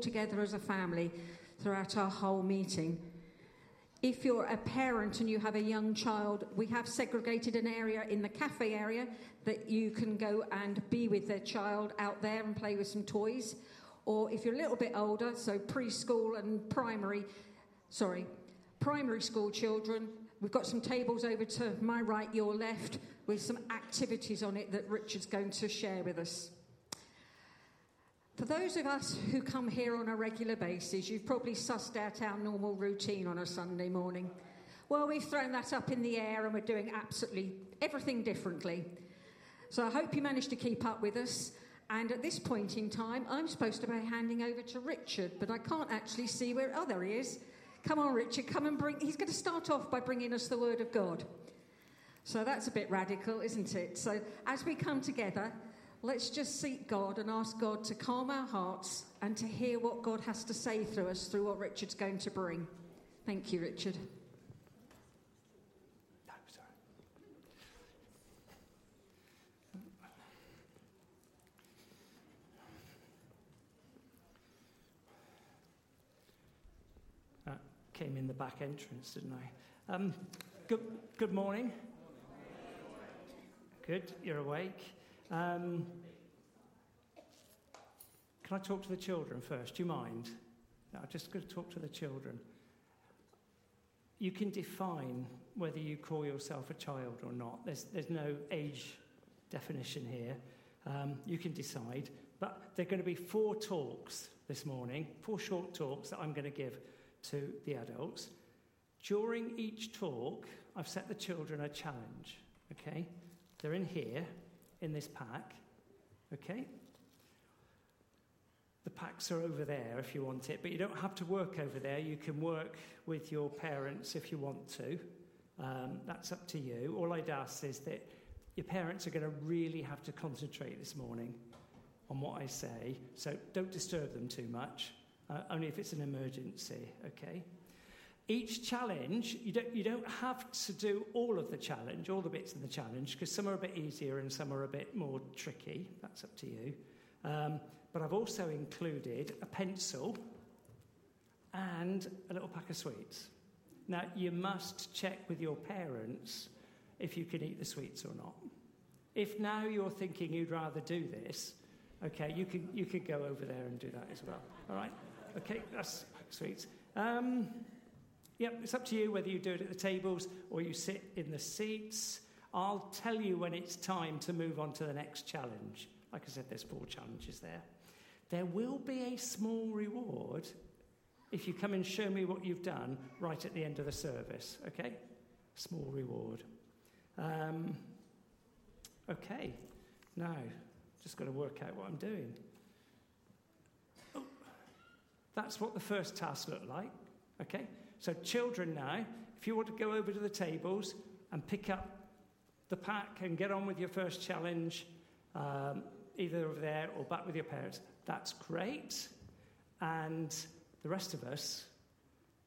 together as a family throughout our whole meeting. If you're a parent and you have a young child, we have segregated an area in the cafe area that you can go and be with their child out there and play with some toys. Or if you're a little bit older, so preschool and primary, sorry, primary school children, we've got some tables over to my right, your left, with some activities on it that Richard's going to share with us. For those of us who come here on a regular basis, you've probably sussed out our normal routine on a Sunday morning. Well, we've thrown that up in the air and we're doing absolutely everything differently. So I hope you managed to keep up with us. And at this point in time, I'm supposed to be handing over to Richard, but I can't actually see where. Oh, there he is. Come on, Richard, come and bring. He's going to start off by bringing us the Word of God. So that's a bit radical, isn't it? So as we come together, Let's just seek God and ask God to calm our hearts and to hear what God has to say through us through what Richard's going to bring. Thank you, Richard. Uh, came in the back entrance, didn't I? Um, good, good morning. Good, you're awake. Um, can I talk to the children first? Do you mind? No, I'm just going to talk to the children. You can define whether you call yourself a child or not. There's, there's no age definition here. Um, you can decide. But there are going to be four talks this morning, four short talks that I'm going to give to the adults. During each talk, I've set the children a challenge. Okay? They're in here in this pack. Okay? The packs are over there if you want it, but you don't have to work over there. You can work with your parents if you want to. Um, that's up to you. All I'd ask is that your parents are going to really have to concentrate this morning on what I say, so don't disturb them too much, uh, only if it's an emergency, okay? Each challenge, you don't, you don't have to do all of the challenge, all the bits of the challenge, because some are a bit easier and some are a bit more tricky. That's up to you. Um, but I've also included a pencil and a little pack of sweets. Now, you must check with your parents if you can eat the sweets or not. If now you're thinking you'd rather do this, okay, you can, you can go over there and do that as well. All right? Okay, that's sweets. Um, Yep, it's up to you whether you do it at the tables or you sit in the seats. I'll tell you when it's time to move on to the next challenge. Like I said, there's four challenges there. There will be a small reward if you come and show me what you've done right at the end of the service, okay? Small reward. Um, okay, now, just got to work out what I'm doing. Oh, that's what the first task looked like, okay? So, children now, if you want to go over to the tables and pick up the pack and get on with your first challenge, um, either over there or back with your parents, that's great. And the rest of us,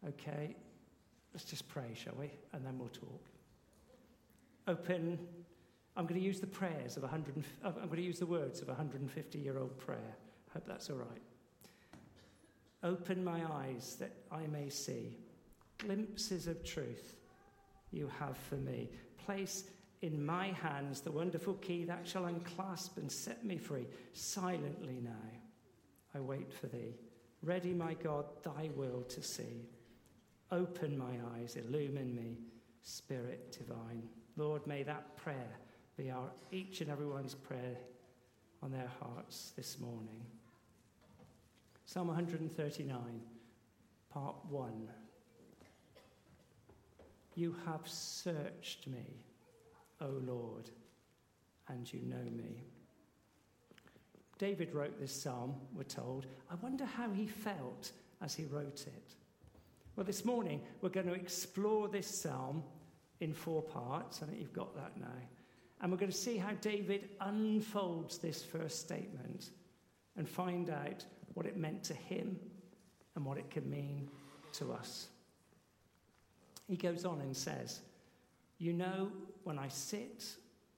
okay, let's just pray, shall we? And then we'll talk. Open. I'm going to use the prayers of 100. I'm going to use the words of a 150 year old prayer. I hope that's all right. Open my eyes that I may see glimpses of truth you have for me. Place in my hands the wonderful key that shall unclasp and set me free. Silently now, I wait for thee. Ready, my God, thy will to see. Open my eyes, illumine me, Spirit divine. Lord, may that prayer be our each and everyone's prayer on their hearts this morning. Psalm 139, part 1. You have searched me, O Lord, and you know me. David wrote this psalm, we're told. I wonder how he felt as he wrote it. Well, this morning we're going to explore this psalm in four parts. I think you've got that now. And we're going to see how David unfolds this first statement and find out what it meant to him and what it can mean to us. He goes on and says, You know when I sit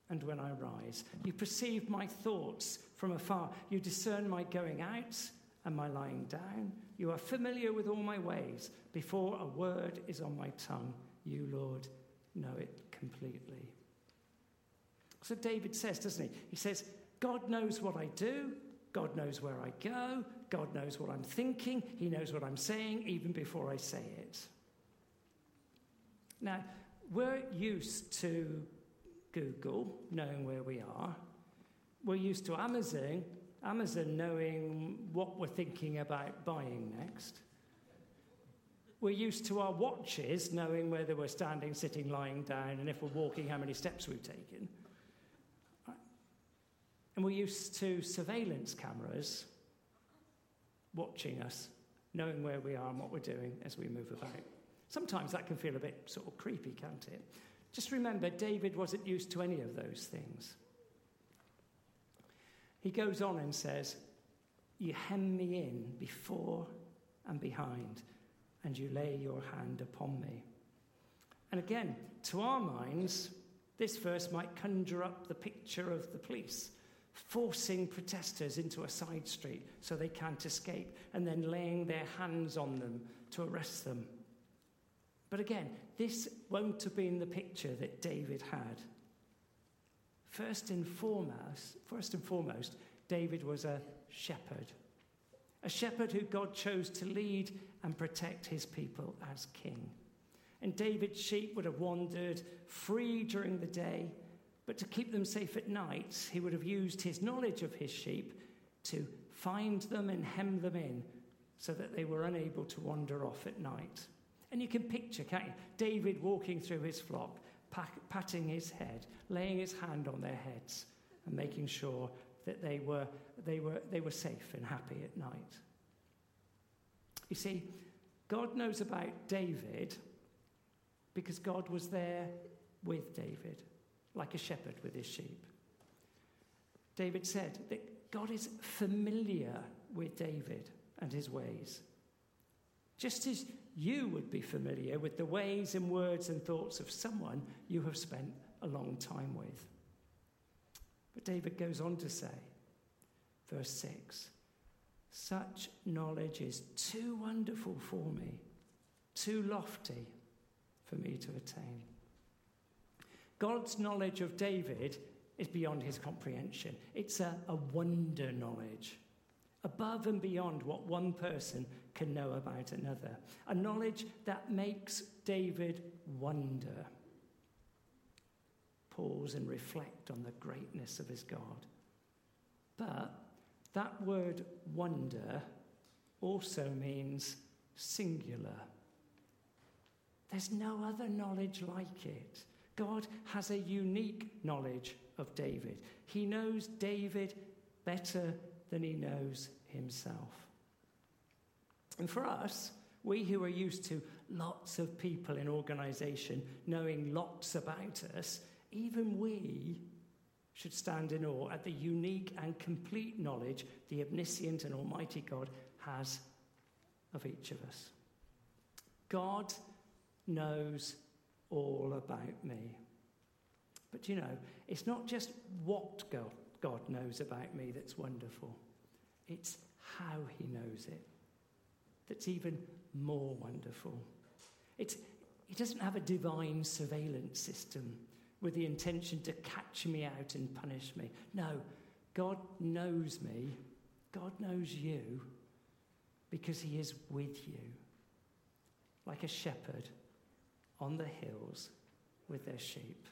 and when I rise. You perceive my thoughts from afar. You discern my going out and my lying down. You are familiar with all my ways. Before a word is on my tongue, you, Lord, know it completely. So David says, doesn't he? He says, God knows what I do. God knows where I go. God knows what I'm thinking. He knows what I'm saying even before I say it. Now, we're used to Google knowing where we are. We're used to Amazon, Amazon knowing what we're thinking about buying next. We're used to our watches knowing whether we're standing, sitting, lying down, and if we're walking, how many steps we've taken. And we're used to surveillance cameras watching us, knowing where we are and what we're doing as we move about. Sometimes that can feel a bit sort of creepy, can't it? Just remember, David wasn't used to any of those things. He goes on and says, You hem me in before and behind, and you lay your hand upon me. And again, to our minds, this verse might conjure up the picture of the police forcing protesters into a side street so they can't escape, and then laying their hands on them to arrest them. But again, this won't have been the picture that David had. First and foremost, first and foremost, David was a shepherd. A shepherd who God chose to lead and protect his people as king. And David's sheep would have wandered free during the day but to keep them safe at night, he would have used his knowledge of his sheep to find them and hem them in so that they were unable to wander off at night. And you can picture, can't you? David walking through his flock, patting his head, laying his hand on their heads, and making sure that they were, they were, they were safe and happy at night. You see, God knows about David because God was there with David like a shepherd with his sheep. David said that God is familiar with David and his ways. Just as you would be familiar with the ways and words and thoughts of someone you have spent a long time with. But David goes on to say, verse 6 such knowledge is too wonderful for me, too lofty for me to attain. God's knowledge of David is beyond his comprehension. It's a, a wonder knowledge, above and beyond what one person can know about another. A knowledge that makes David wonder. Pause and reflect on the greatness of his God. But that word wonder also means singular. There's no other knowledge like it. God has a unique knowledge of David. He knows David better than he knows himself. And for us, we who are used to lots of people in organization knowing lots about us, even we should stand in awe at the unique and complete knowledge the omniscient and almighty God has of each of us. God knows all about me. But you know, it's not just what God, God knows about me that's wonderful, it's how He knows it that's even more wonderful. It's, he doesn't have a divine surveillance system with the intention to catch me out and punish me. No, God knows me, God knows you because He is with you, like a shepherd on the hills with their sheep.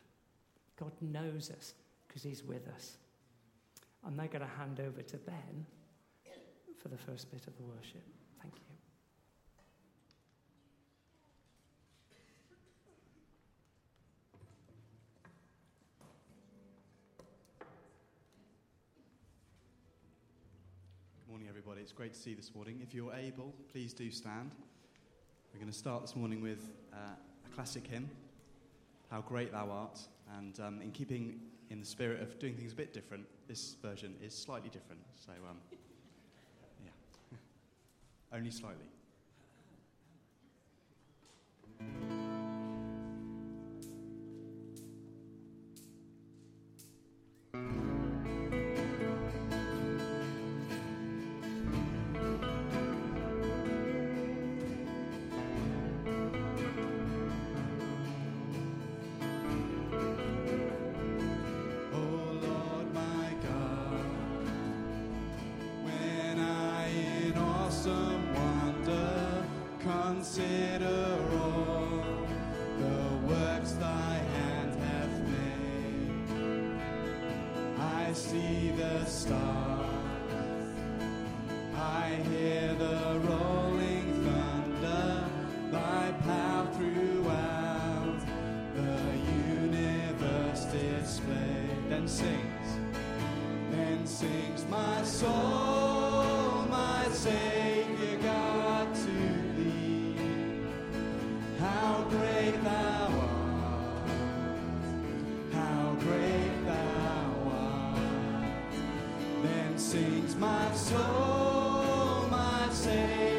God knows us because He's with us. I'm now going to hand over to Ben for the first bit of the worship. Thank you. Good morning, everybody. It's great to see you this morning. If you're able, please do stand. We're going to start this morning with uh, classic hymn, How Great Thou Art. And um, in keeping in the spirit of doing things a bit different, this version is slightly different. So, um, yeah, only slightly. See the stars, I hear the rolling thunder, thy power throughout the universe displayed. Then sings, then sings my soul, my Savior my soul, my Savior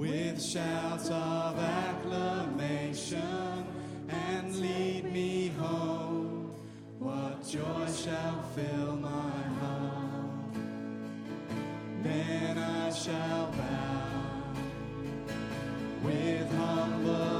with shouts of acclamation and lead me home, what joy shall fill my heart? Then I shall bow with humble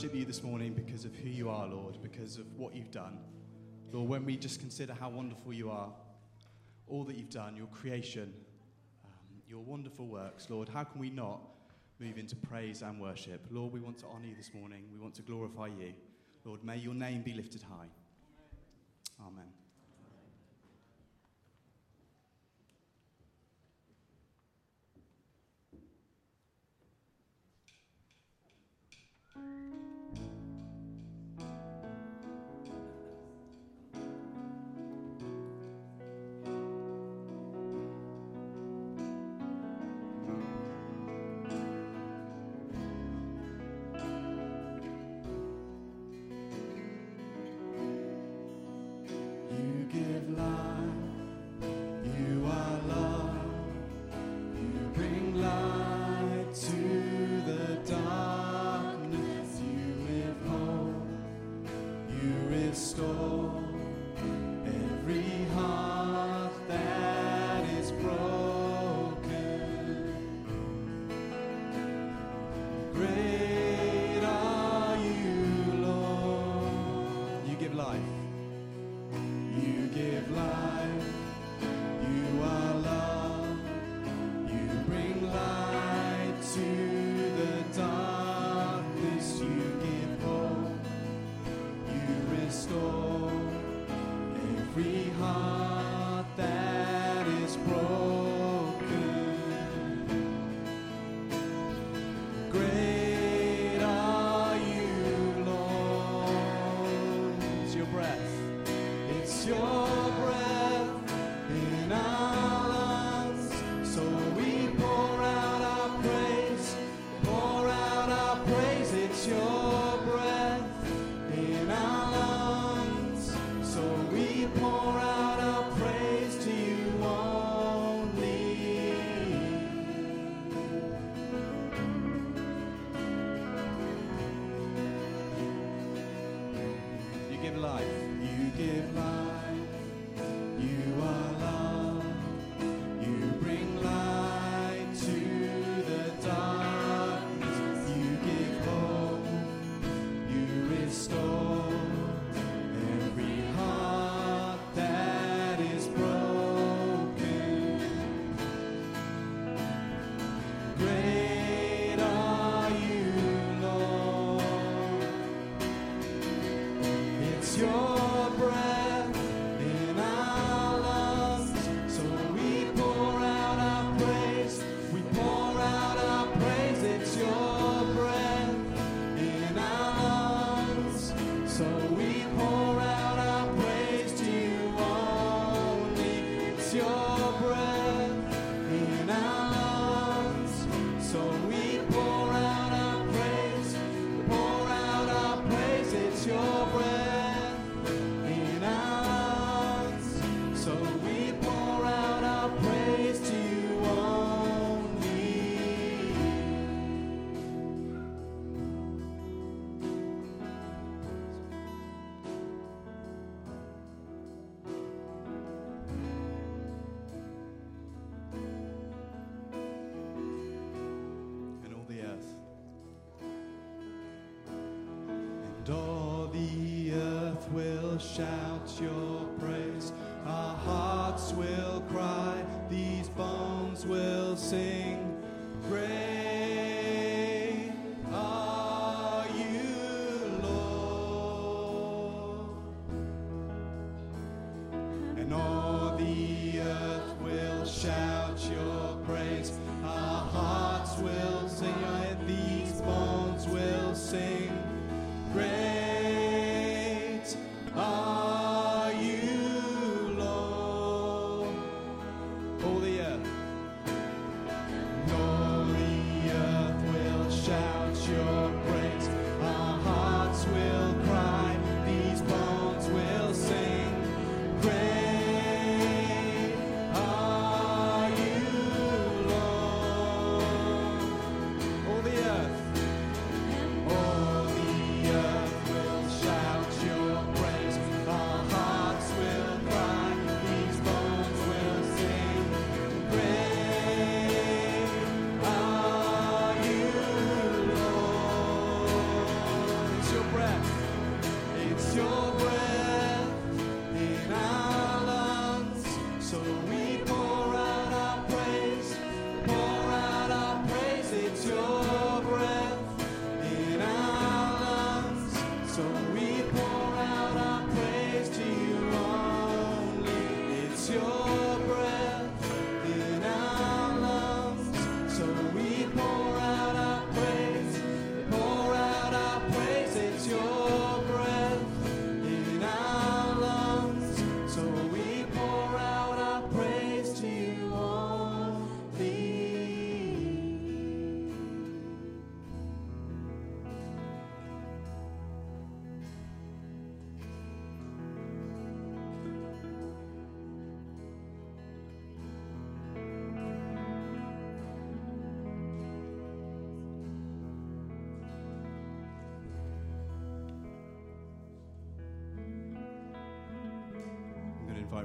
worship you this morning because of who you are, Lord, because of what you've done. Lord, when we just consider how wonderful you are, all that you've done, your creation, um, your wonderful works, Lord, how can we not move into praise and worship? Lord, we want to honor you this morning. We want to glorify you. Lord, may your name be lifted high. Amen. Amen.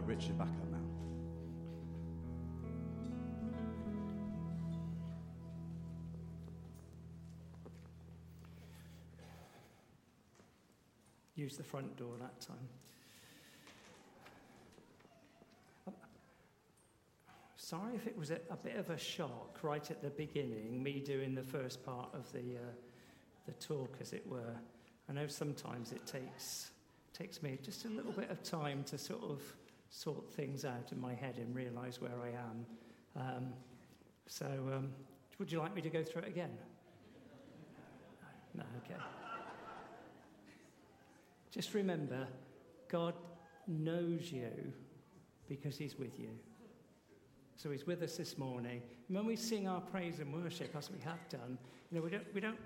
Richard back up now. Use the front door that time. Sorry if it was a, a bit of a shock right at the beginning, me doing the first part of the, uh, the talk, as it were. I know sometimes it takes, takes me just a little bit of time to sort of sort things out in my head and realise where I am. Um, so, um, would you like me to go through it again? No, okay. Just remember, God knows you because He's with you. So He's with us this morning. And when we sing our praise and worship, as we have done, you know, we don't, we don't,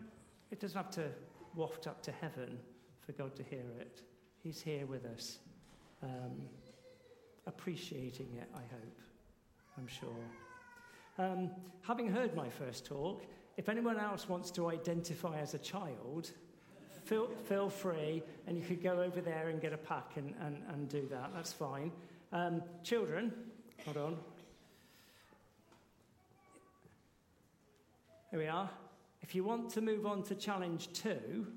it doesn't have to waft up to heaven for God to hear it. He's here with us, um, appreciating it, I hope, I'm sure. Um, having heard my first talk, if anyone else wants to identify as a child, feel, feel free, and you could go over there and get a pack and, and, and do that. That's fine. Um, children, hold on. Here we are. If you want to move on to challenge two,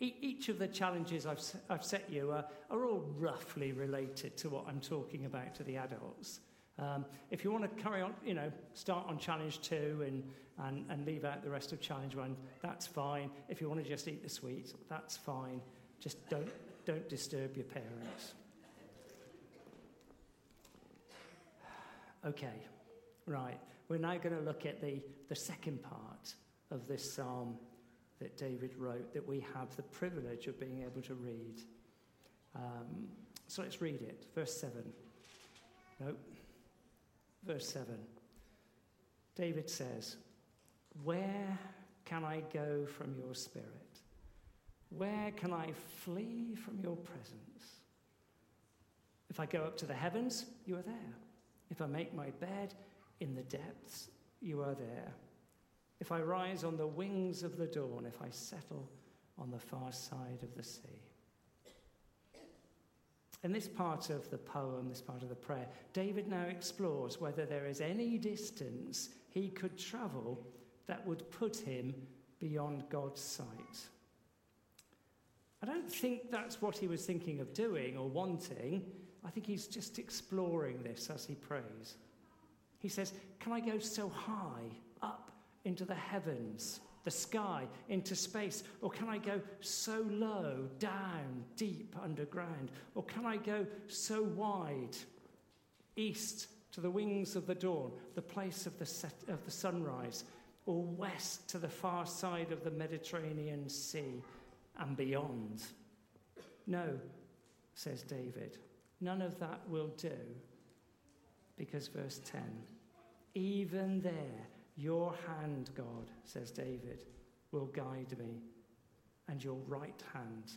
each of the challenges I've, I've set you are, are all roughly related to what I'm talking about to the adults. Um, if you want to carry on, you know, start on challenge two and, and, and leave out the rest of challenge one, that's fine. If you want to just eat the sweets, that's fine. Just don't, don't disturb your parents. Okay, right. We're now going to look at the, the second part of this psalm that David wrote that we have the privilege of being able to read. Um, so let's read it. Verse 7. Nope. Verse 7. David says, Where can I go from your spirit? Where can I flee from your presence? If I go up to the heavens, you are there. If I make my bed in the depths, you are there. If I rise on the wings of the dawn, if I settle on the far side of the sea. In this part of the poem, this part of the prayer, David now explores whether there is any distance he could travel that would put him beyond God's sight. I don't think that's what he was thinking of doing or wanting. I think he's just exploring this as he prays. He says, Can I go so high into the heavens, the sky, into space? Or can I go so low, down, deep underground? Or can I go so wide, east to the wings of the dawn, the place of the, set, of the sunrise, or west to the far side of the Mediterranean Sea and beyond? No, says David. None of that will do. Because, verse 10 even there, your hand, God, says David, will guide me, and your right hand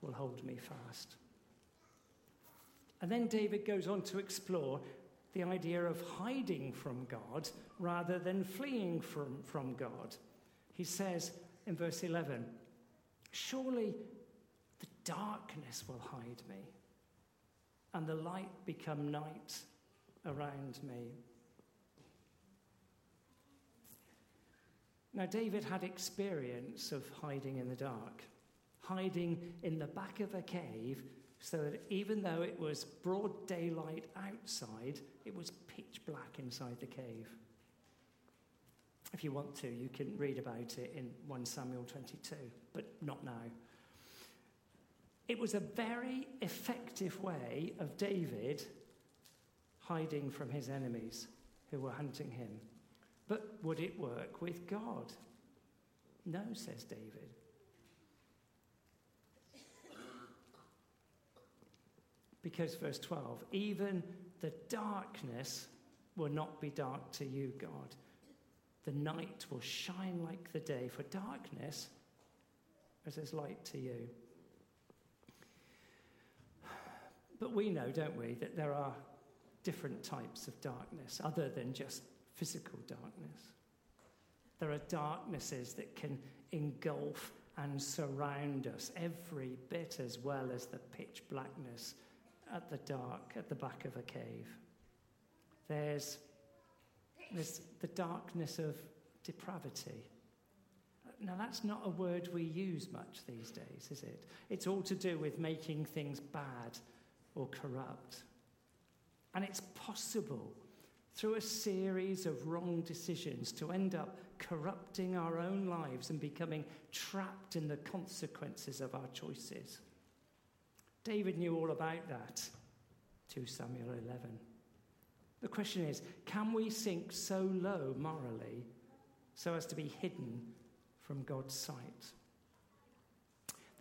will hold me fast. And then David goes on to explore the idea of hiding from God rather than fleeing from, from God. He says in verse 11, Surely the darkness will hide me, and the light become night around me. Now, David had experience of hiding in the dark, hiding in the back of a cave so that even though it was broad daylight outside, it was pitch black inside the cave. If you want to, you can read about it in 1 Samuel 22, but not now. It was a very effective way of David hiding from his enemies who were hunting him. But would it work with God? No, says David. Because, verse 12, even the darkness will not be dark to you, God. The night will shine like the day, for darkness is as light to you. But we know, don't we, that there are different types of darkness other than just physical darkness. There are darknesses that can engulf and surround us every bit as well as the pitch blackness at the dark, at the back of a cave. There's, there's the darkness of depravity. Now, that's not a word we use much these days, is it? It's all to do with making things bad or corrupt. And it's possible through a series of wrong decisions to end up corrupting our own lives and becoming trapped in the consequences of our choices. David knew all about that. 2 Samuel 11. The question is can we sink so low morally so as to be hidden from God's sight?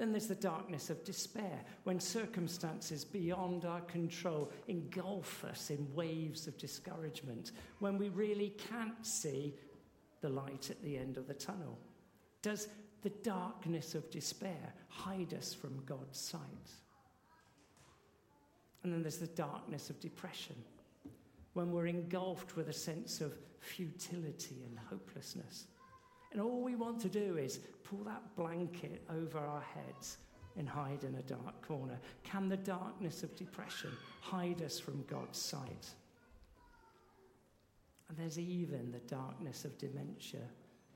Then there's the darkness of despair, when circumstances beyond our control engulf us in waves of discouragement, when we really can't see the light at the end of the tunnel. Does the darkness of despair hide us from God's sight. And then there's the darkness of depression, when we're engulfed with a sense of futility and hopelessness. And all we want to do is pull that blanket over our heads and hide in a dark corner. Can the darkness of depression hide us from God's sight? And there's even the darkness of dementia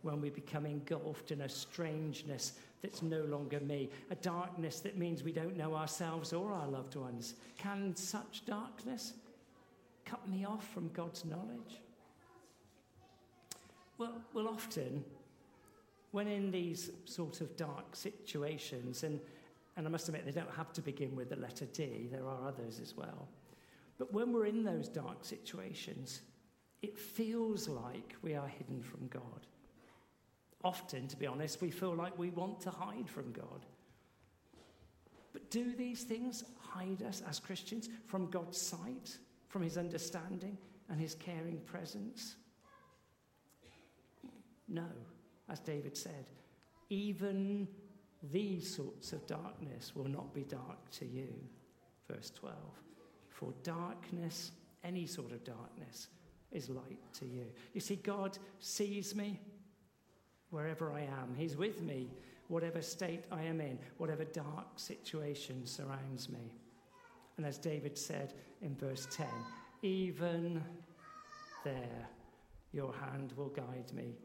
when we become engulfed in a strangeness that's no longer me, a darkness that means we don't know ourselves or our loved ones. Can such darkness cut me off from God's knowledge? Well, well, often, when in these sort of dark situations, and, and I must admit, they don't have to begin with the letter D, there are others as well. But when we're in those dark situations, it feels like we are hidden from God. Often, to be honest, we feel like we want to hide from God. But do these things hide us as Christians from God's sight, from His understanding and His caring presence? No, as David said, even these sorts of darkness will not be dark to you. Verse 12. For darkness, any sort of darkness, is light to you. You see, God sees me wherever I am. He's with me, whatever state I am in, whatever dark situation surrounds me. And as David said in verse 10, even there your hand will guide me,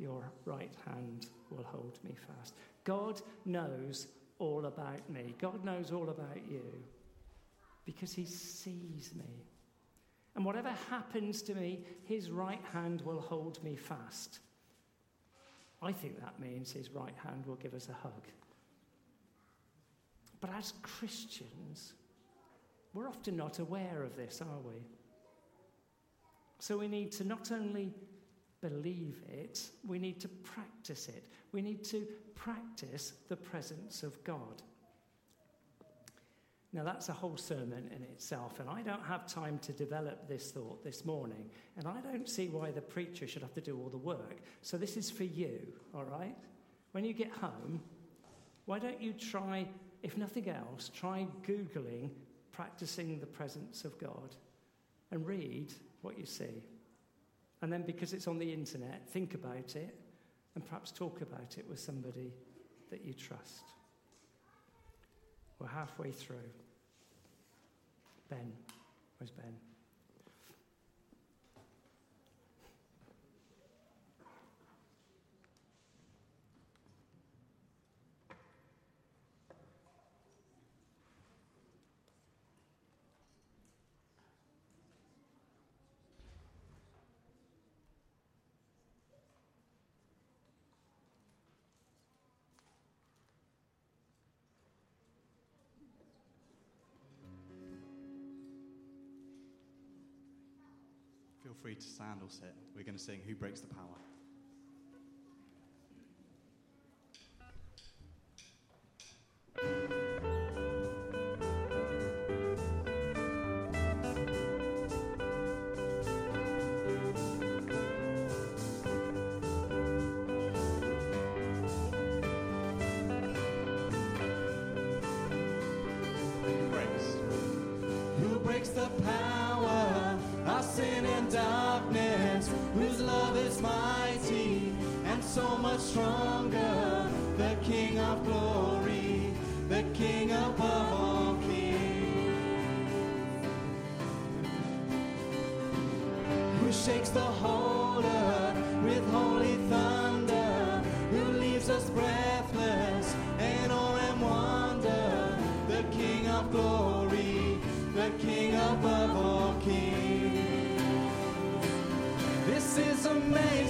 your right hand will hold me fast. God knows all about me. God knows all about you because he sees me. And whatever happens to me, his right hand will hold me fast. I think that means his right hand will give us a hug. But as Christians, we're often not aware of this, are we? So we need to not only believe it, we need to practice it. We need to practice the presence of God. Now, that's a whole sermon in itself, and I don't have time to develop this thought this morning, and I don't see why the preacher should have to do all the work. So, this is for you, all right? When you get home, why don't you try, if nothing else, try Googling practicing the presence of God and read what you see. And then, because it's on the internet, think about it and perhaps talk about it with somebody that you trust. We're halfway through. Ben, where's Ben? Free to stand or sit. We're going to sing Who Breaks the Power. So much stronger? The King of glory, the King above all kings. Who shakes the whole earth with holy thunder? Who leaves us breathless and awe and wonder? The King of glory, the King above all kings. This is amazing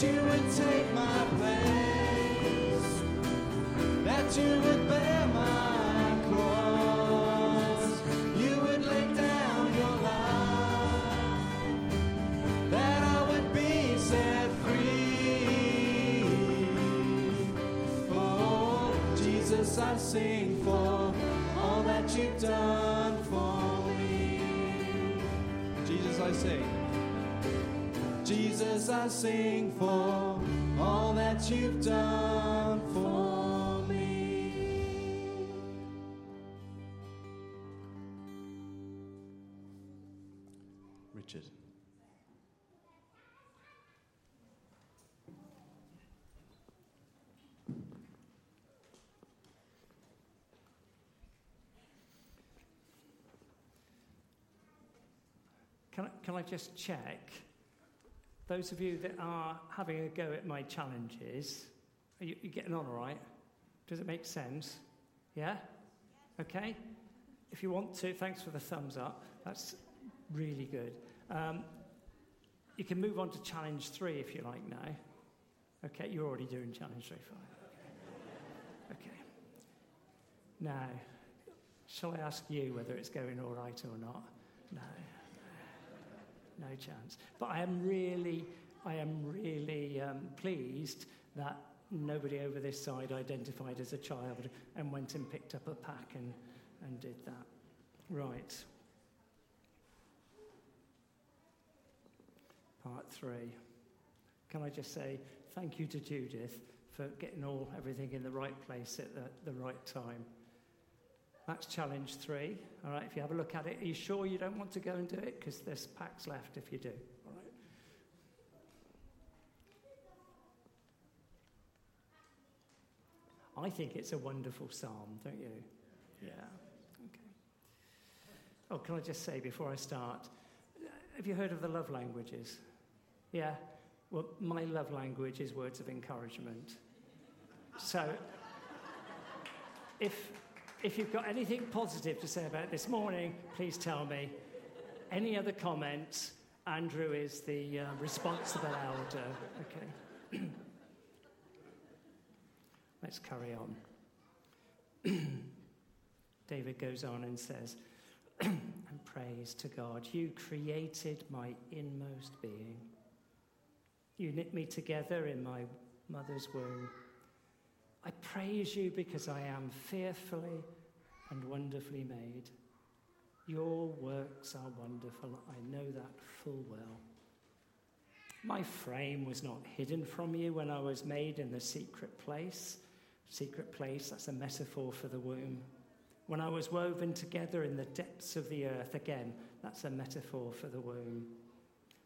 That you would take my place. That you would bear my cross. You would lay down your life. That I would be set free. Oh, Jesus, I sing for all that you've done for me. Jesus, I sing. Jesus, I sing for all that you've done for me. Richard. Can I, can I just check? Those of you that are having a go at my challenges, are you, you getting on all right? Does it make sense? Yeah? Okay? If you want to, thanks for the thumbs up. That's really good. Um, you can move on to challenge three if you like now. Okay, you're already doing challenge three, fine. Okay. Now, shall I ask you whether it's going all right or not? No no chance. But I am really, I am really um, pleased that nobody over this side identified as a child and went and picked up a pack and, and did that. Right. Part three. Can I just say thank you to Judith for getting all everything in the right place at the, the right time. That's challenge three. All right, if you have a look at it, are you sure you don't want to go and do it? Because there's packs left if you do. All right. I think it's a wonderful psalm, don't you? Yeah. Okay. Oh, can I just say before I start, have you heard of the love languages? Yeah. Well, my love language is words of encouragement. So, if if you've got anything positive to say about this morning, please tell me. Any other comments? Andrew is the uh, responsible elder. Okay. Let's carry on. David goes on and says, and praise to God, you created my inmost being. You knit me together in my mother's womb. I praise you because I am fearfully and wonderfully made. Your works are wonderful. I know that full well. My frame was not hidden from you when I was made in the secret place. Secret place, that's a metaphor for the womb. When I was woven together in the depths of the earth, again, That's a metaphor for the womb.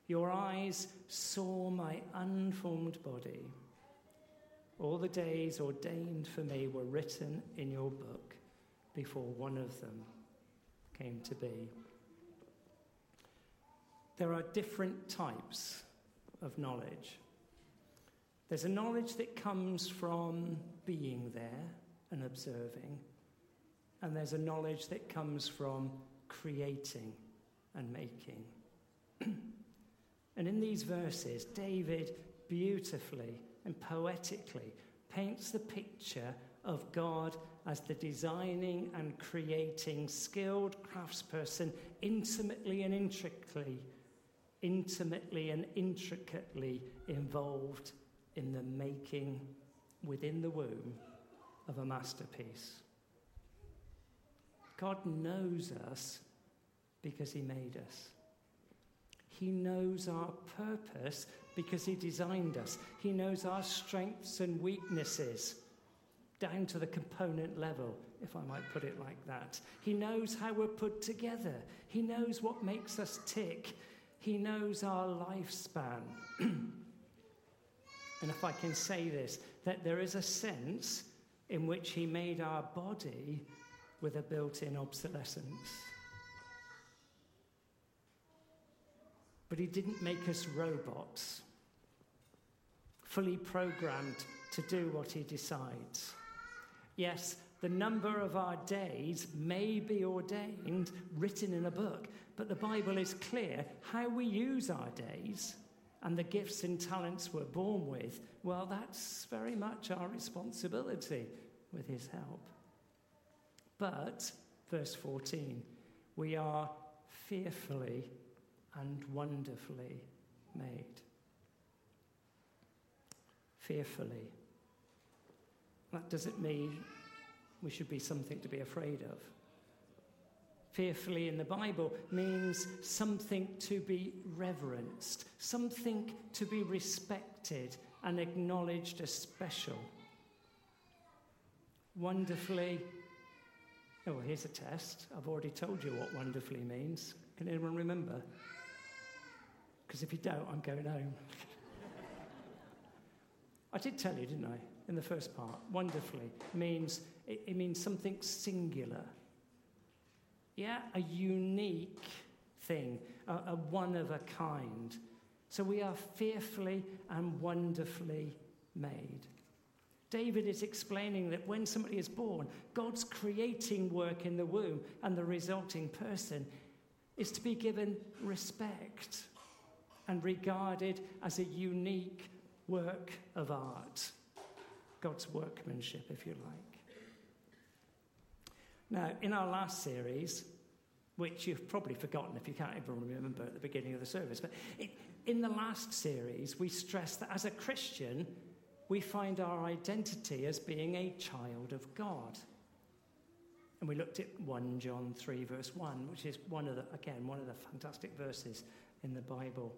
Your eyes saw my unformed body. All the days ordained for me were written in your book before one of them came to be. There are different types of knowledge. There's a knowledge that comes from being there and observing, and there's a knowledge that comes from creating and making. and in these verses, David beautifully and poetically paints the picture of God as the designing and creating skilled craftsperson intimately and intricately intimately and intricately involved in the making within the womb of a masterpiece. God knows us because He made us. He knows our purpose because He designed us. He knows our strengths and weaknesses down to the component level, if I might put it like that. He knows how we're put together. He knows what makes us tick. He knows our lifespan. and if I can say this, that there is a sense in which He made our body with a built in obsolescence. But He didn't make us robots, fully programmed to do what He decides. Yes, the number of our days may be ordained, written in a book, but the Bible is clear how we use our days and the gifts and talents we're born with, well, that's very much our responsibility with His help. But, verse 14, we are fearfully and wonderfully made. Fearfully. That doesn't mean we should be something to be afraid of fearfully in the Bible means something to be reverenced, something to be respected and acknowledged as special. Wonderfully, oh, here's a test. I've already told you what wonderfully means. Can anyone remember? Because if you don't, I'm going home. I did tell you, didn't I, in the first part? Wonderfully means it, it means something singular yeah, a unique thing, a, a one of a kind. So we are fearfully and wonderfully made. David is explaining that when somebody is born, God's creating work in the womb, and the resulting person is to be given respect and regarded as a unique work of art. God's workmanship, if you like. Now, in our last series, which you've probably forgotten if you can't even remember at the beginning of the service, but in the last series, we stressed that as a Christian, we find our identity as being a child of God. And we looked at 1 John 3, verse 1, which is one of the, again, one of the fantastic verses in the Bible.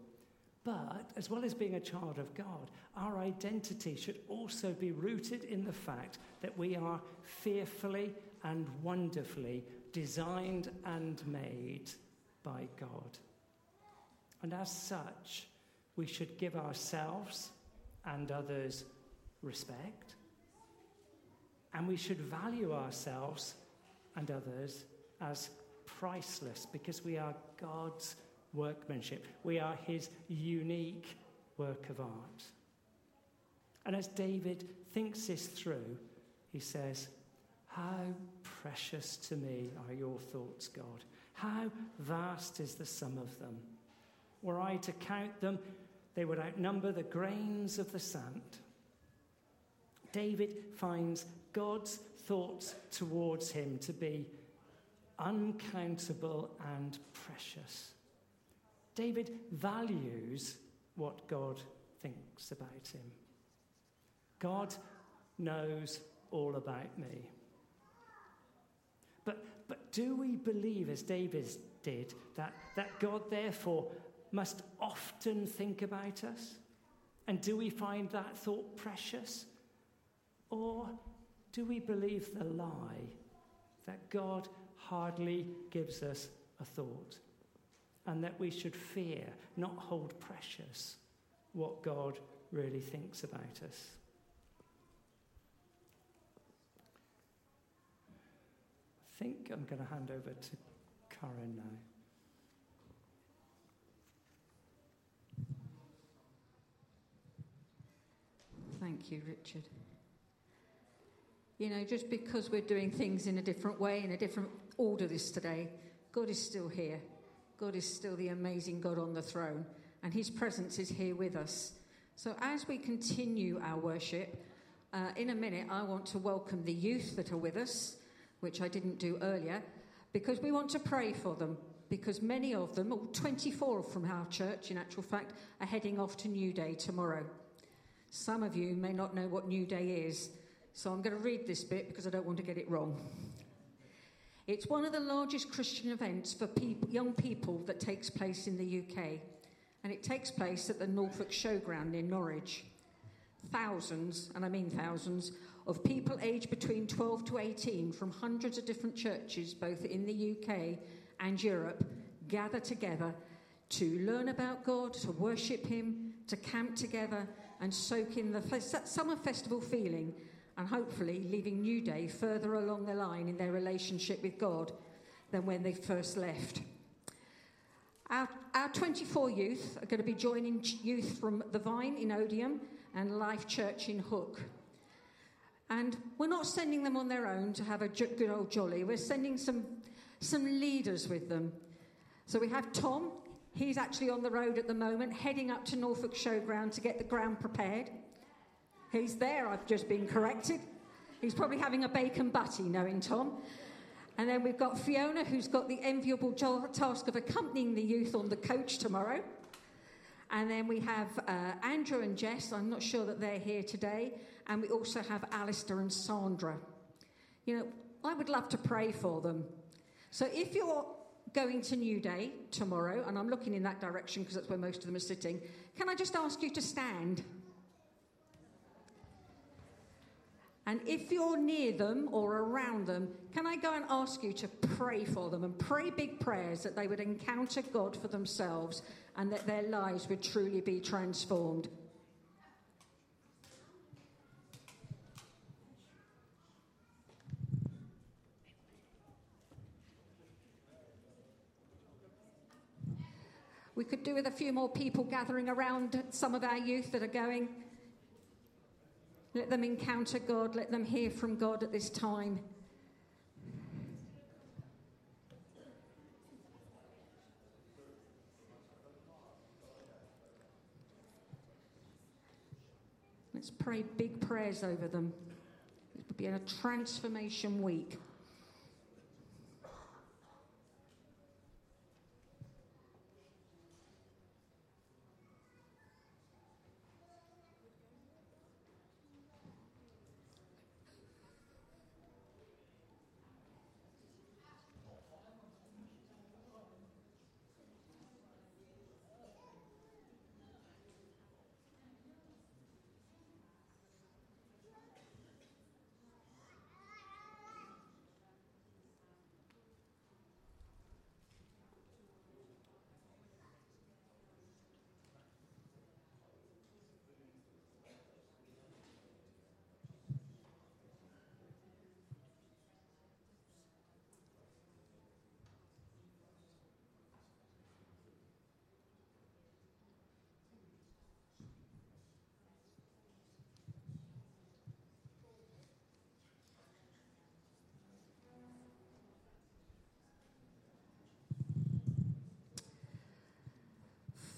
But as well as being a child of God, our identity should also be rooted in the fact that we are fearfully and wonderfully designed and made by God. And as such, we should give ourselves and others respect. And we should value ourselves and others as priceless because we are God's workmanship. We are His unique work of art. And as David thinks this through, he says, how precious to me are your thoughts, God. How vast is the sum of them. Were I to count them, they would outnumber the grains of the sand. David finds God's thoughts towards him to be uncountable and precious. David values what God thinks about him. God knows all about me. But, but do we believe, as David did, that, that God therefore must often think about us? And do we find that thought precious? Or do we believe the lie that God hardly gives us a thought? And that we should fear, not hold precious, what God really thinks about us. I think I'm going to hand over to Karen now. Thank you, Richard. You know, just because we're doing things in a different way, in a different order this today, God is still here. God is still the amazing God on the throne, and His presence is here with us. So, as we continue our worship, uh, in a minute, I want to welcome the youth that are with us, which I didn't do earlier, because we want to pray for them. Because many of them, or 24 from our church, in actual fact, are heading off to New Day tomorrow. Some of you may not know what New Day is, so I'm going to read this bit because I don't want to get it wrong. It's one of the largest Christian events for people, young people that takes place in the UK, and it takes place at the Norfolk Showground in Norwich. Thousands, and I mean thousands, of people aged between 12 to 18 from hundreds of different churches, both in the UK and Europe, gather together to learn about God, to worship Him, to camp together, and soak in the summer festival feeling and hopefully leaving New Day further along the line in their relationship with God than when they first left. Our, our 24 youth are going to be joining youth from The Vine in Odiham and Life Church in Hook. And we're not sending them on their own to have a good old jolly. We're sending some, some leaders with them. So we have Tom. He's actually on the road at the moment, heading up to Norfolk Showground to get the ground prepared. He's there, I've just been corrected. He's probably having a bacon butty, knowing Tom. And then we've got Fiona, who's got the enviable task of accompanying the youth on the coach tomorrow. And then we have uh, Andrew and Jess. I'm not sure that they're here today. And we also have Alistair and Sandra. You know, I would love to pray for them. So if you're going to New Day tomorrow, and I'm looking in that direction because that's where most of them are sitting, can I just ask you to stand? And if you're near them or around them, can I go and ask you to pray for them and pray big prayers that they would encounter God for themselves and that their lives would truly be transformed? We could do with a few more people gathering around some of our youth that are going. Let them encounter God. Let them hear from God at this time. Let's pray big prayers over them. It will be a transformation week.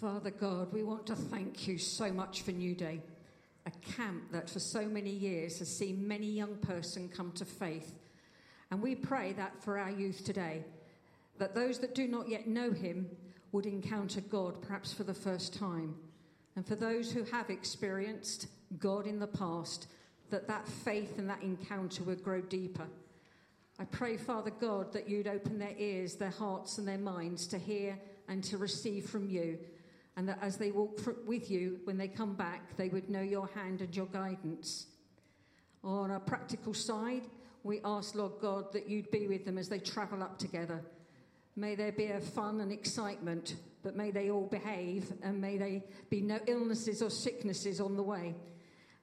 Father God, we want to thank you so much for New Day, a camp that for so many years has seen many young person come to faith. And we pray that for our youth today, that those that do not yet know him would encounter God perhaps for the first time. And for those who have experienced God in the past, that that faith and that encounter would grow deeper. I pray, Father God, that you'd open their ears, their hearts, and their minds to hear and to receive from you and that as they walk with you, when they come back, they would know your hand and your guidance. On a practical side, we ask, Lord God, that you'd be with them as they travel up together. May there be a fun and excitement, but may they all behave and may there be no illnesses or sicknesses on the way.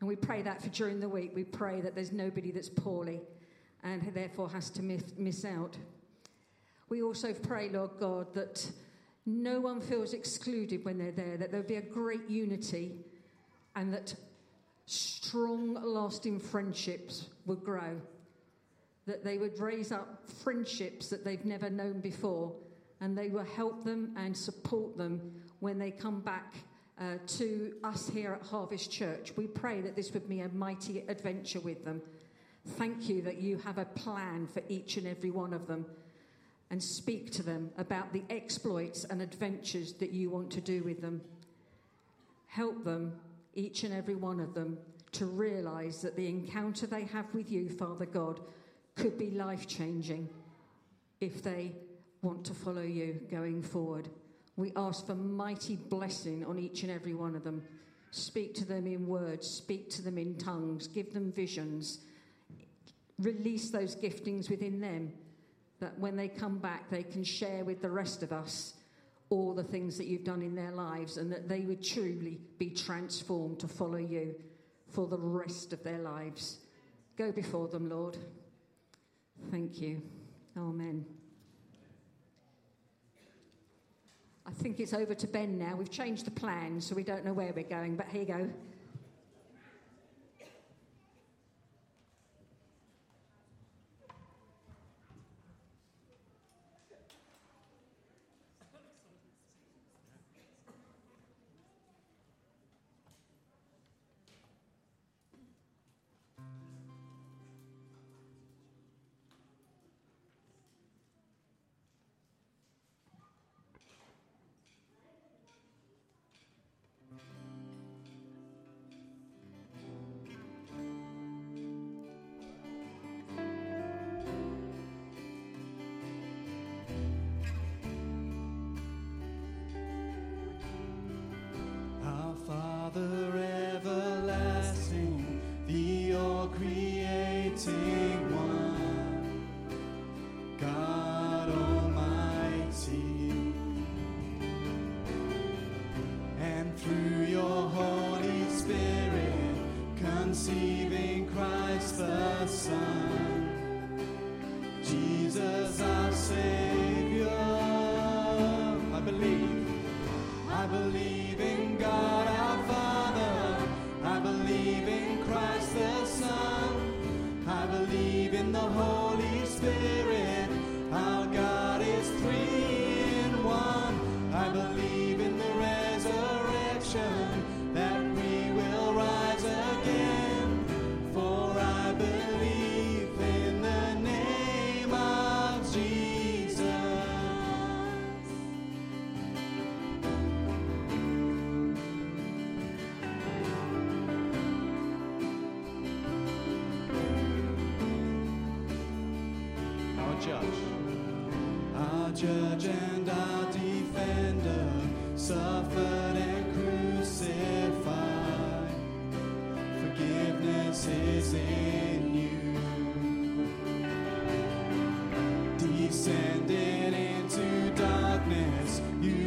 And we pray that for during the week. We pray that there's nobody that's poorly and therefore has to miss, miss out. We also pray, Lord God, that no one feels excluded when they're there, that there'll be a great unity and that strong, lasting friendships would grow that they would raise up friendships that they've never known before, and they will help them and support them when they come back uh, to us here at Harvest Church. We pray that this would be a mighty adventure with them. Thank you that you have a plan for each and every one of them and speak to them about the exploits and adventures that you want to do with them. Help them, each and every one of them, to realize that the encounter they have with you, Father God, could be life changing if they want to follow you going forward. We ask for mighty blessing on each and every one of them. Speak to them in words, speak to them in tongues, give them visions, release those giftings within them that when they come back, they can share with the rest of us all the things that you've done in their lives and that they would truly be transformed to follow you for the rest of their lives. Go before them, Lord. Thank you. Amen. I think it's over to Ben now. We've changed the plan, so we don't know where we're going, but here you go. Is in you. Descended into darkness, you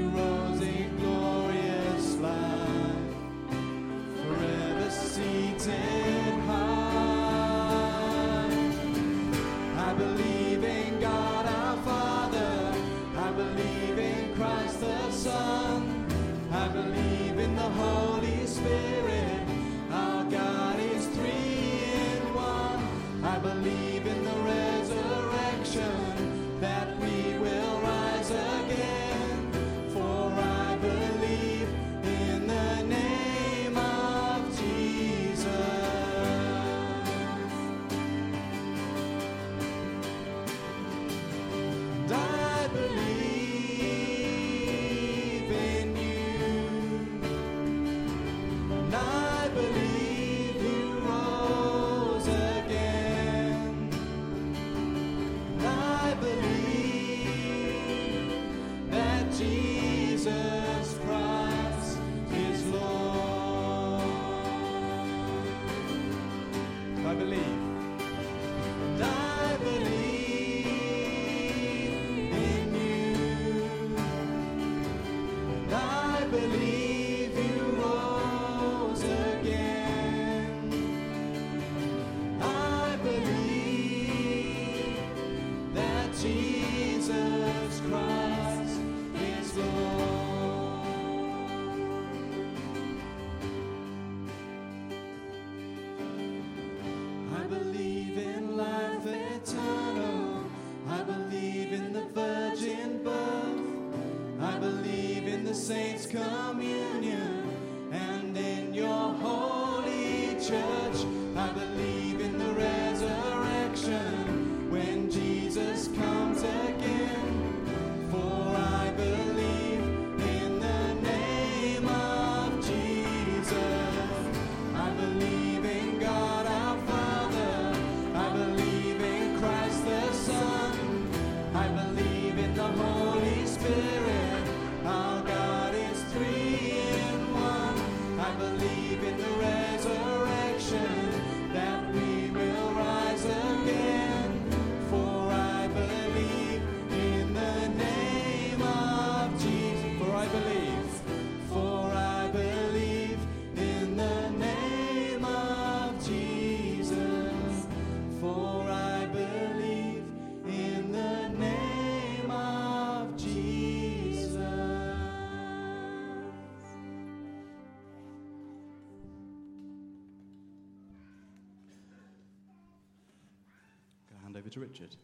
Richard.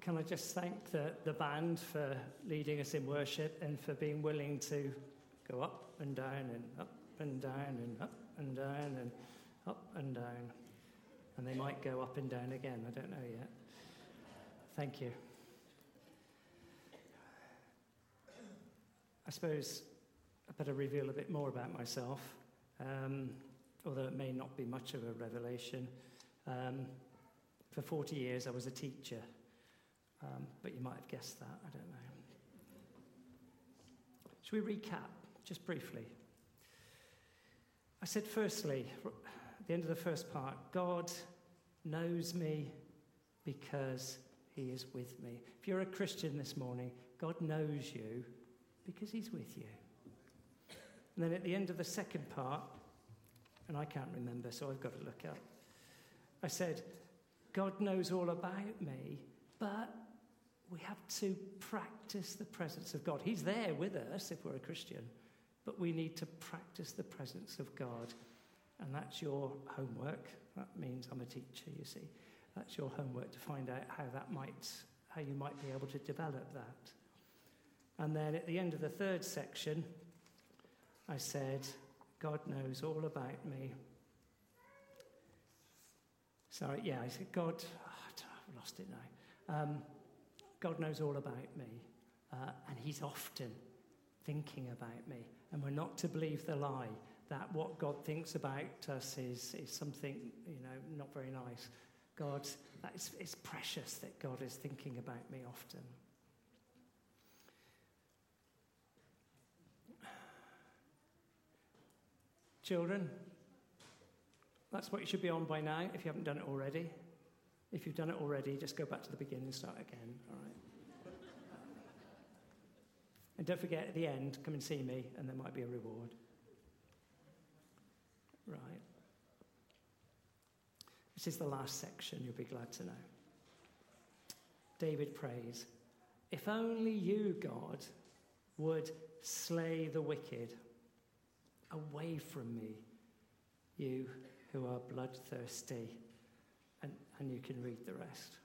Can I just thank the, the band for leading us in worship and for being willing to go up and down and up and down and up and down and up and down. And they might go up and down again, I don't know yet. Thank you. I suppose I better reveal a bit more about myself, um, although it may not be much of a revelation. Um, for 40 years, I was a teacher. Um, but you might have guessed that, I don't know. Should we recap just briefly? I said, firstly, at the end of the first part, God knows me because he is with me. If you're a Christian this morning, God knows you because he's with you. And then at the end of the second part, and I can't remember, so I've got to look up, I said, God knows all about me, but we have to practice the presence of God. He's there with us if we're a Christian, but we need to practice the presence of God. And that's your homework. That means I'm a teacher, you see. That's your homework to find out how that might, how you might be able to develop that. And then at the end of the third section, I said, God knows all about me. Sorry, yeah, I said, God, oh, I've lost it now. Um, God knows all about me, uh, and He's often thinking about me. And we're not to believe the lie that what God thinks about us is, is something, you know, not very nice. God, it's, it's precious that God is thinking about me often. Children, that's what you should be on by now if you haven't done it already. If you've done it already, just go back to the beginning and start again, all right? and don't forget at the end, come and see me, and there might be a reward. Right. This is the last section, you'll be glad to know. David prays, If only you, God, would slay the wicked away from me, you who are bloodthirsty. And, and you can read the rest.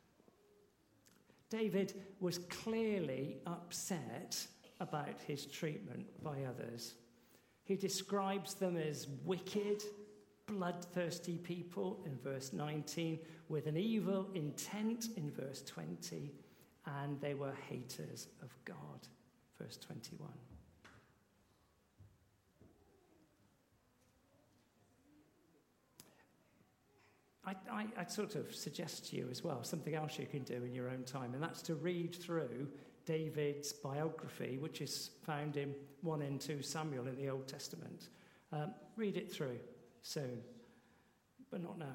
David was clearly upset about his treatment by others. He describes them as wicked, bloodthirsty people in verse 19, with an evil intent in verse 20, and they were haters of God, verse 21. I, I, I'd sort of suggest to you as well something else you can do in your own time, and that's to read through David's biography, which is found in 1 and 2 Samuel in the Old Testament. Um, read it through soon, but not now.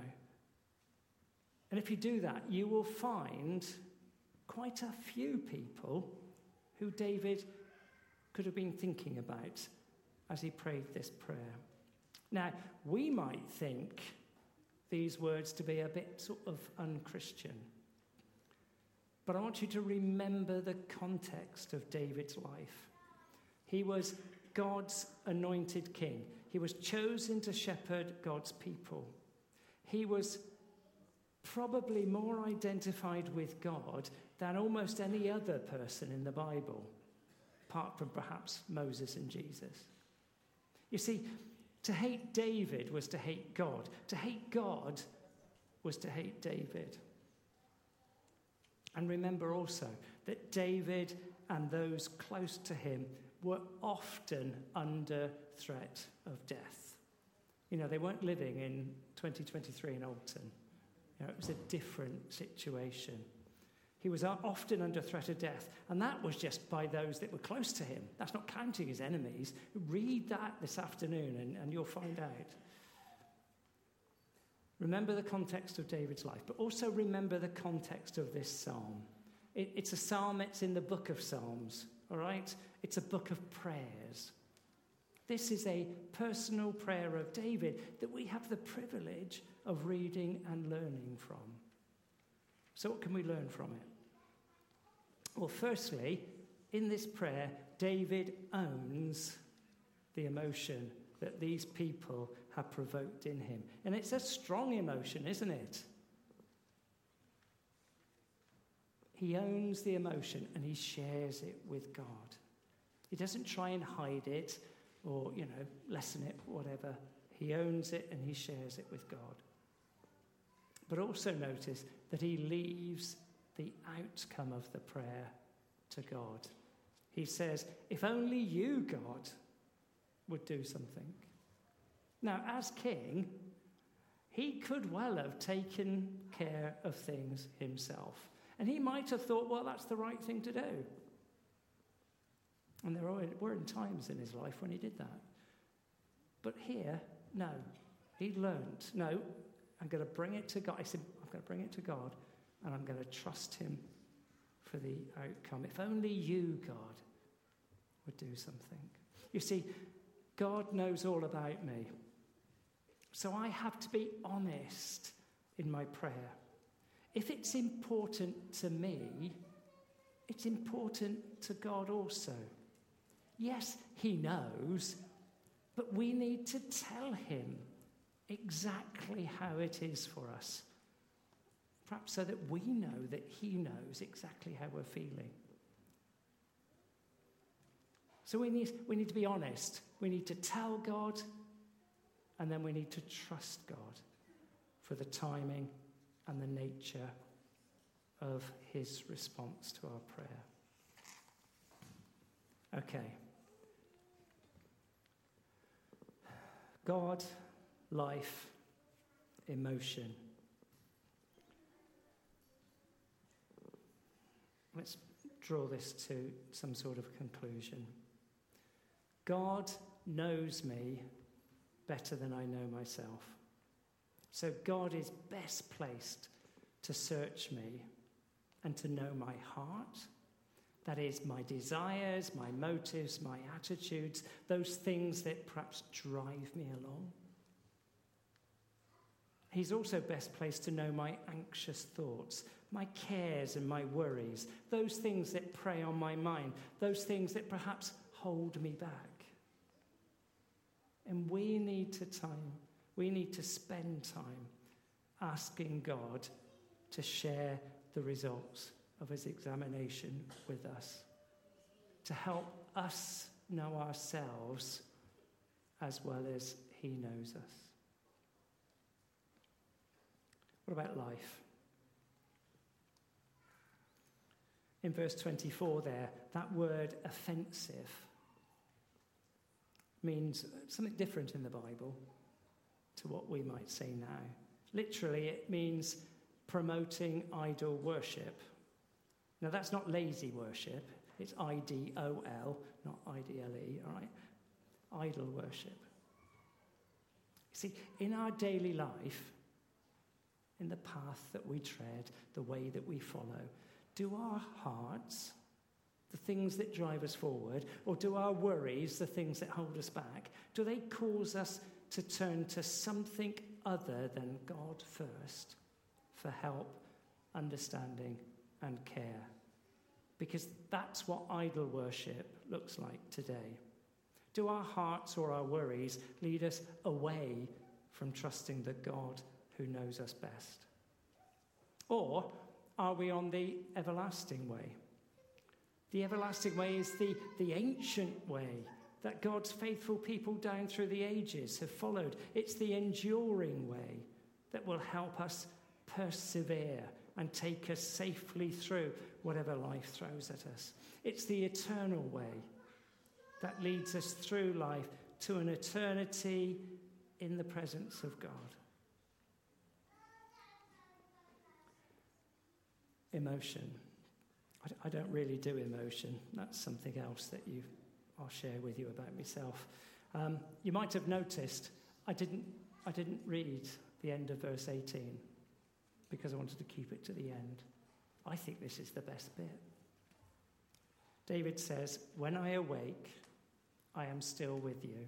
And if you do that, you will find quite a few people who David could have been thinking about as he prayed this prayer. Now, we might think these words to be a bit sort of unchristian. But I want you to remember the context of David's life. He was God's anointed king, he was chosen to shepherd God's people. He was probably more identified with God than almost any other person in the Bible, apart from perhaps Moses and Jesus. You see, to hate David was to hate God. To hate God was to hate David. And remember also that David and those close to him were often under threat of death. You know, they weren't living in 2023 in Alton. You know, it was a different situation. He was uh, often under threat of death, and that was just by those that were close to him. That's not counting his enemies. Read that this afternoon, and, and you'll find out. Remember the context of David's life, but also remember the context of this psalm. It, it's a psalm, it's in the book of Psalms, all right? It's a book of prayers. This is a personal prayer of David that we have the privilege of reading and learning from. So, what can we learn from it? Well, firstly, in this prayer, David owns the emotion that these people have provoked in him. And it's a strong emotion, isn't it? He owns the emotion and he shares it with God. He doesn't try and hide it or, you know, lessen it, whatever. He owns it and he shares it with God. But also notice that he leaves the outcome of the prayer to God. He says, If only you, God, would do something. Now, as king, he could well have taken care of things himself. And he might have thought, well, that's the right thing to do. And there were times in his life when he did that. But here, no. He learned, no, I'm going to bring it to God. I said, I'm going to bring it to God and I'm going to trust Him for the outcome. If only you, God, would do something. You see, God knows all about me. So I have to be honest in my prayer. If it's important to me, it's important to God also. Yes, He knows, but we need to tell Him exactly how it is for us perhaps so that we know that He knows exactly how we're feeling. So we need, we need to be honest. We need to tell God, and then we need to trust God for the timing and the nature of His response to our prayer. Okay. God, life, emotion. Let's draw this to some sort of conclusion. God knows me better than I know myself. So God is best placed to search me and to know my heart. That is, my desires, my motives, my attitudes, those things that perhaps drive me along. He's also best placed to know my anxious thoughts, my cares and my worries, those things that prey on my mind, those things that perhaps hold me back. And we need to time, we need to spend time asking God to share the results of his examination with us, to help us know ourselves as well as he knows us. What about life? In verse 24, there, that word offensive means something different in the Bible to what we might say now. Literally, it means promoting idol worship. Now, that's not lazy worship, it's I D O L, not I D L E, all right? Idol worship. You see, in our daily life, in the path that we tread, the way that we follow? Do our hearts, the things that drive us forward? Or do our worries, the things that hold us back, do they cause us to turn to something other than God first for help, understanding, and care? Because that's what idol worship looks like today. Do our hearts or our worries lead us away from trusting the God who knows us best? Or are we on the everlasting way? The everlasting way is the, the ancient way that God's faithful people down through the ages have followed. It's the enduring way that will help us persevere and take us safely through whatever life throws at us. It's the eternal way that leads us through life to an eternity in the presence of God. Emotion. I, don't really do emotion. That's something else that you, I'll share with you about myself. Um, you might have noticed I didn't, I didn't read the end of verse 18 because I wanted to keep it to the end. I think this is the best bit. David says, When I awake, I am still with you.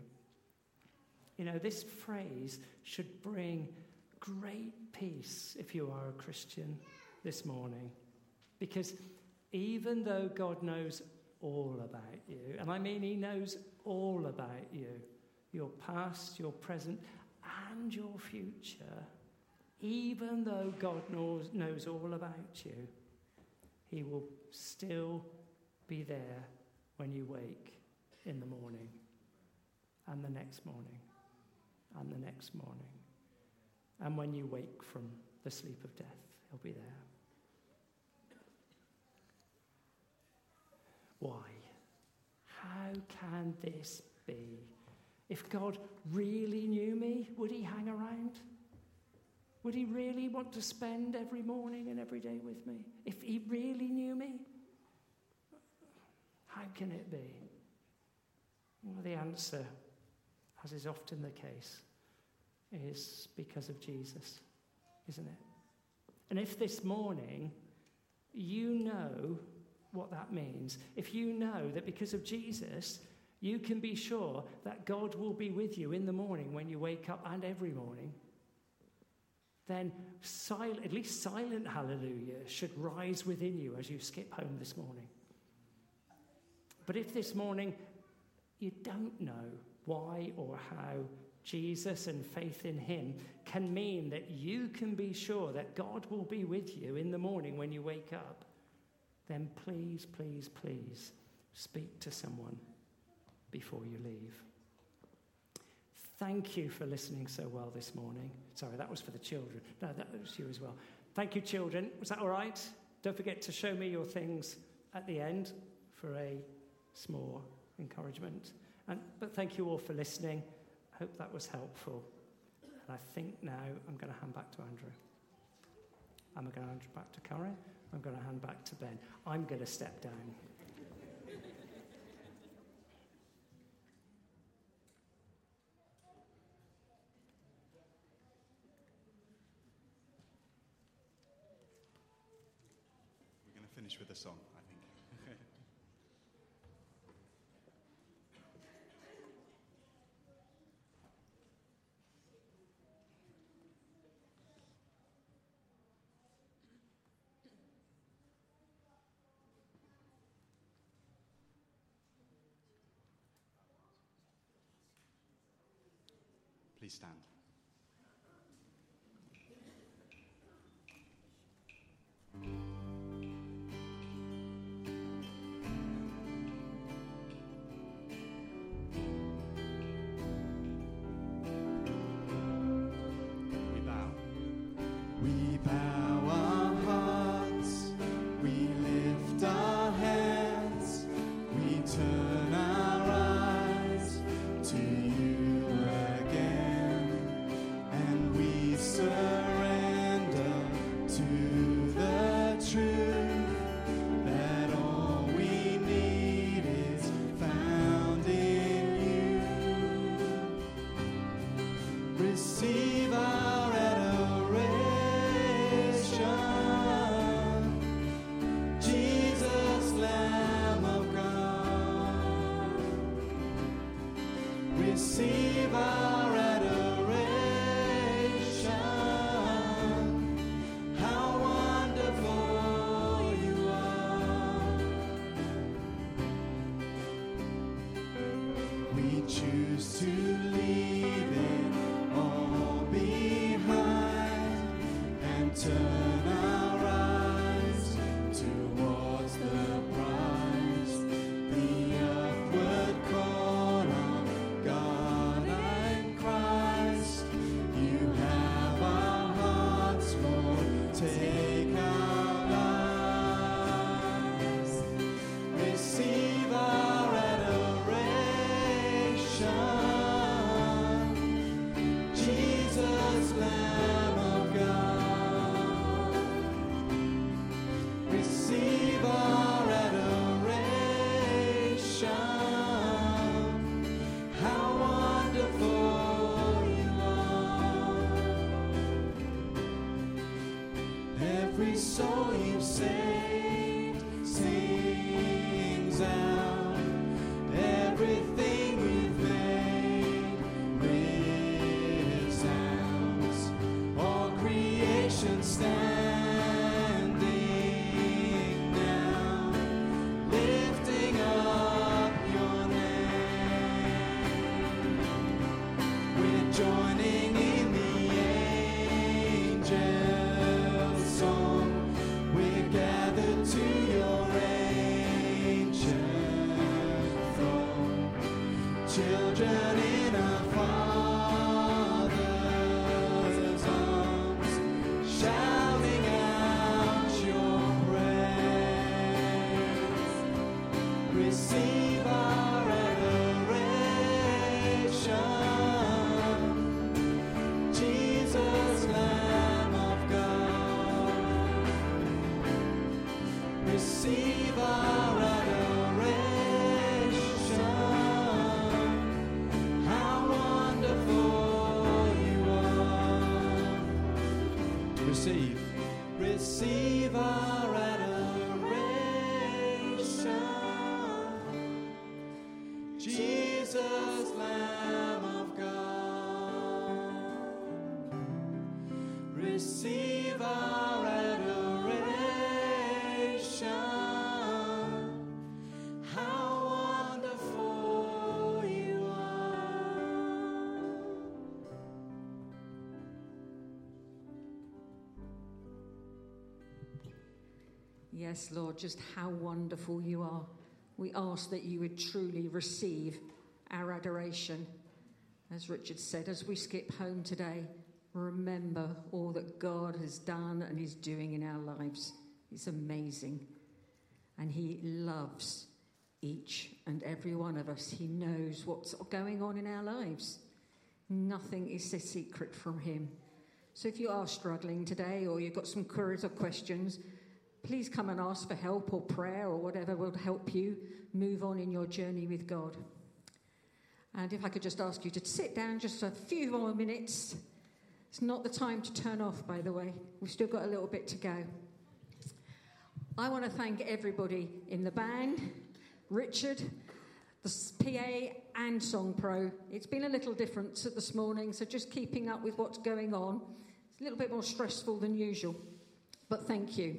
You know, this phrase should bring great peace if you are a Christian this morning. Because even though God knows all about you, and I mean He knows all about you, your past, your present, and your future, even though God knows, knows all about you, He will still be there when you wake in the morning, and the next morning, and the next morning. And when you wake from the sleep of death, He'll be there. Why? How can this be? If God really knew me, would He hang around? Would He really want to spend every morning and every day with me? If He really knew me, how can it be? Well, the answer, as is often the case, is because of Jesus, isn't it? And if this morning you know what that means, if you know that because of Jesus, you can be sure that God will be with you in the morning when you wake up and every morning, then silent, at least silent hallelujah should rise within you as you skip home this morning. But if this morning you don't know why or how Jesus and faith in Him can mean that you can be sure that God will be with you in the morning when you wake up, then please, please, please speak to someone before you leave. Thank you for listening so well this morning. Sorry, that was for the children. No, that was you as well. Thank you, children. Was that all right? Don't forget to show me your things at the end for a small encouragement. And, but thank you all for listening. I hope that was helpful. And I think now I'm going to hand back to Andrew. I'm going to hand back to Karen. I'm going to hand back to Ben. I'm going to step down. We're going to finish with a song. Please stand. Yes, Lord, just how wonderful you are. We ask that you would truly receive our adoration. As Richard said, as we skip home today, remember all that God has done and is doing in our lives. It's amazing. And He loves each and every one of us. He knows what's going on in our lives. Nothing is a secret from Him. So if you are struggling today or you've got some queries or questions, please come and ask for help or prayer or whatever will help you move on in your journey with God. And if I could just ask you to sit down just a few more minutes. It's not the time to turn off, by the way. We've still got a little bit to go. I want to thank everybody in the band, Richard, the PA, and Song Pro. It's been a little different this morning, so just keeping up with what's going on. It's a little bit more stressful than usual, but thank you.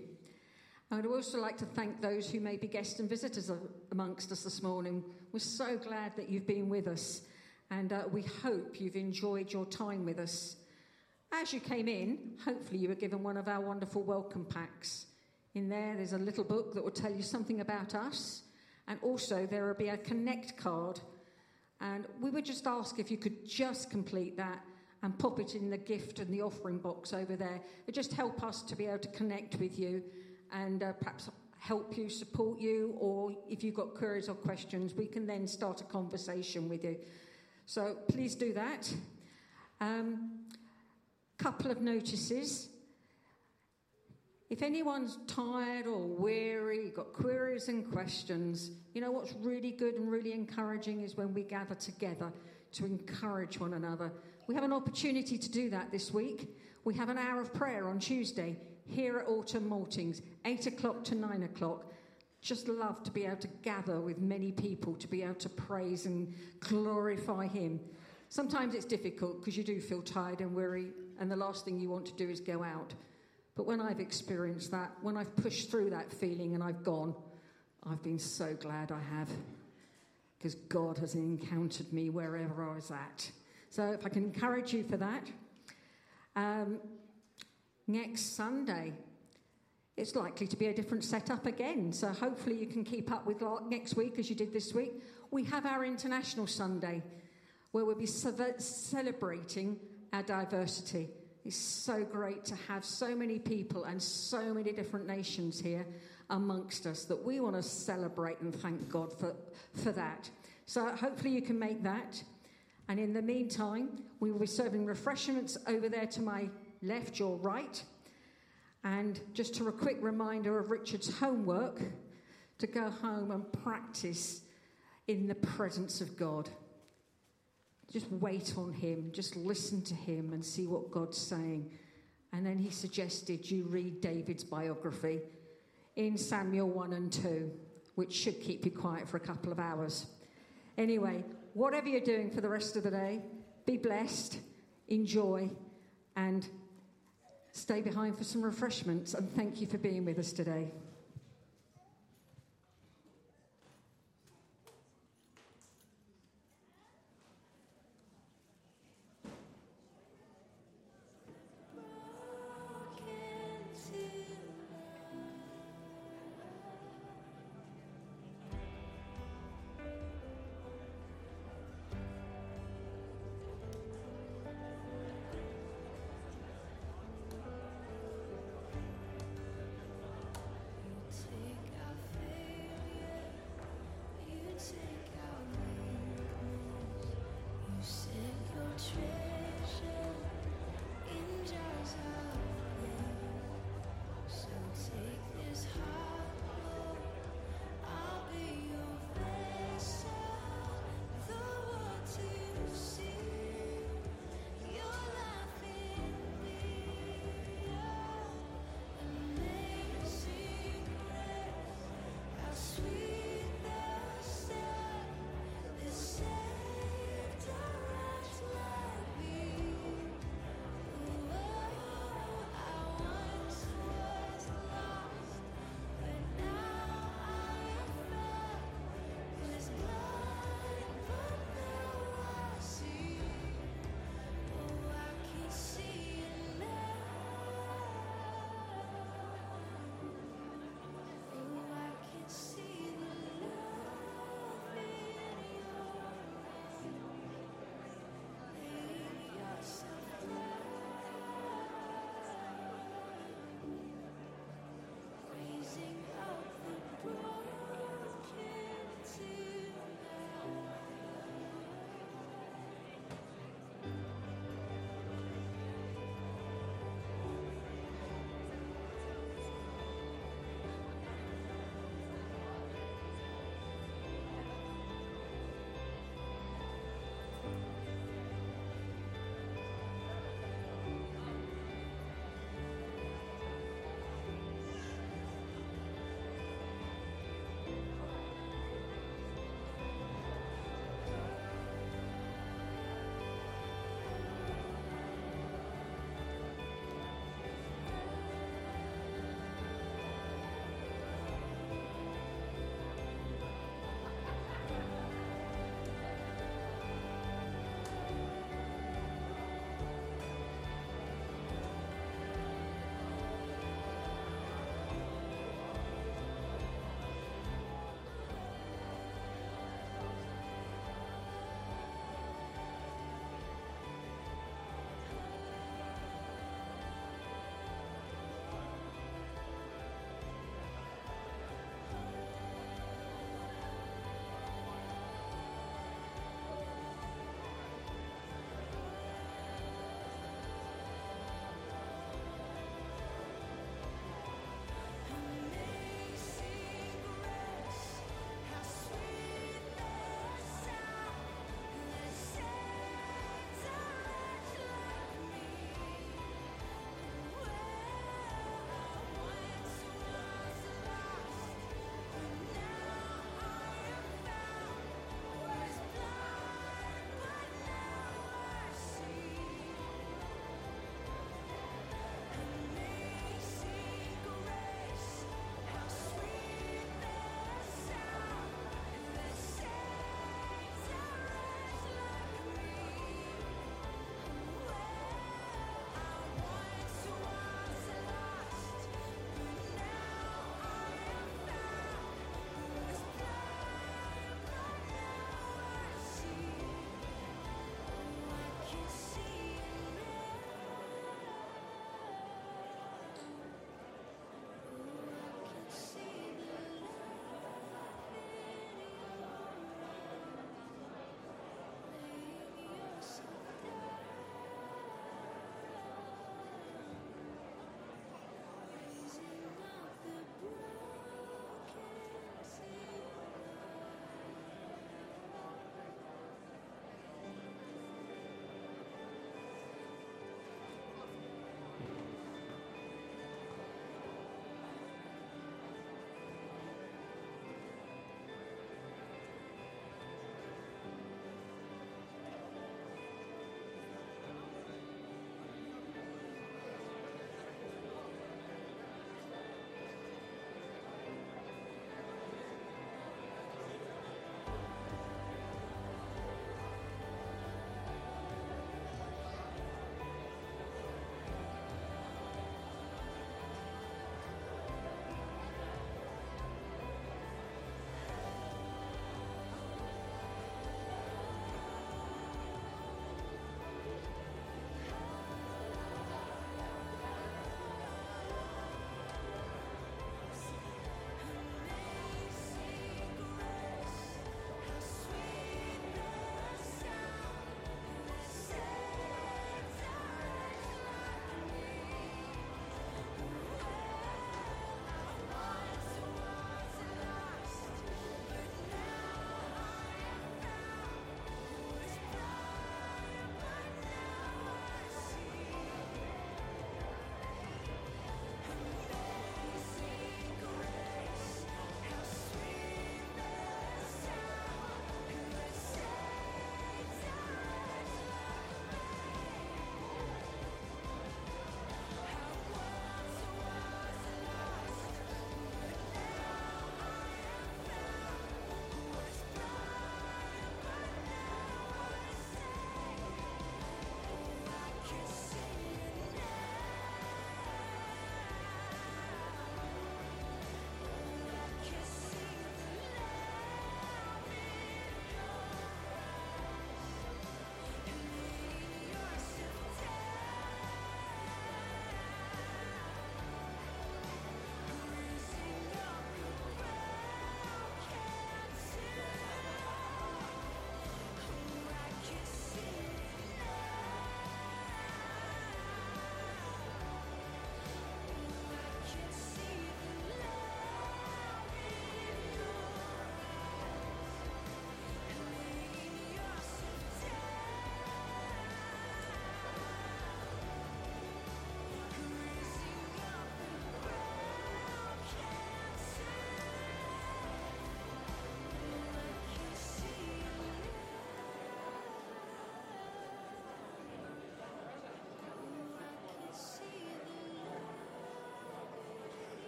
I would also like to thank those who may be guests and visitors amongst us this morning. We're so glad that you've been with us, and uh, we hope you've enjoyed your time with us. As you came in, hopefully you were given one of our wonderful welcome packs. In there, there's a little book that will tell you something about us, and also there will be a connect card. And we would just ask if you could just complete that and pop it in the gift and the offering box over there. It just help us to be able to connect with you and uh, perhaps help you, support you, or if you've got queries or questions, we can then start a conversation with you. So please do that. Um, couple of notices. If anyone's tired or weary, got queries and questions, you know what's really good and really encouraging is when we gather together to encourage one another. We have an opportunity to do that this week. We have an hour of prayer on Tuesday here at Autumn Maltings, 8 o'clock to 9 o'clock. just love to be able to gather with many people to be able to praise and glorify Him. Sometimes it's difficult because you do feel tired and weary, and the last thing you want to do is go out. But when I've experienced that, when I've pushed through that feeling and I've gone, I've been so glad I have because God has encountered me wherever I was at. So if I can encourage you for that. Um, next Sunday, it's likely to be a different setup again. So hopefully you can keep up with next week as you did this week. We have our International Sunday where we'll be celebrating our diversity. It's so great to have so many people and so many different nations here amongst us that we want to celebrate and thank God for, for that. So hopefully you can make that. And in the meantime, we will be serving refreshments over there to my left, your right. And just to a quick reminder of Richard's homework to go home and practice in the presence of God. Just wait on Him, just listen to Him and see what God's saying. And then he suggested you read David's biography in Samuel 1 and 2, which should keep you quiet for a couple of hours. Anyway, whatever you're doing for the rest of the day, be blessed, enjoy, and stay behind for some refreshments. And thank you for being with us today.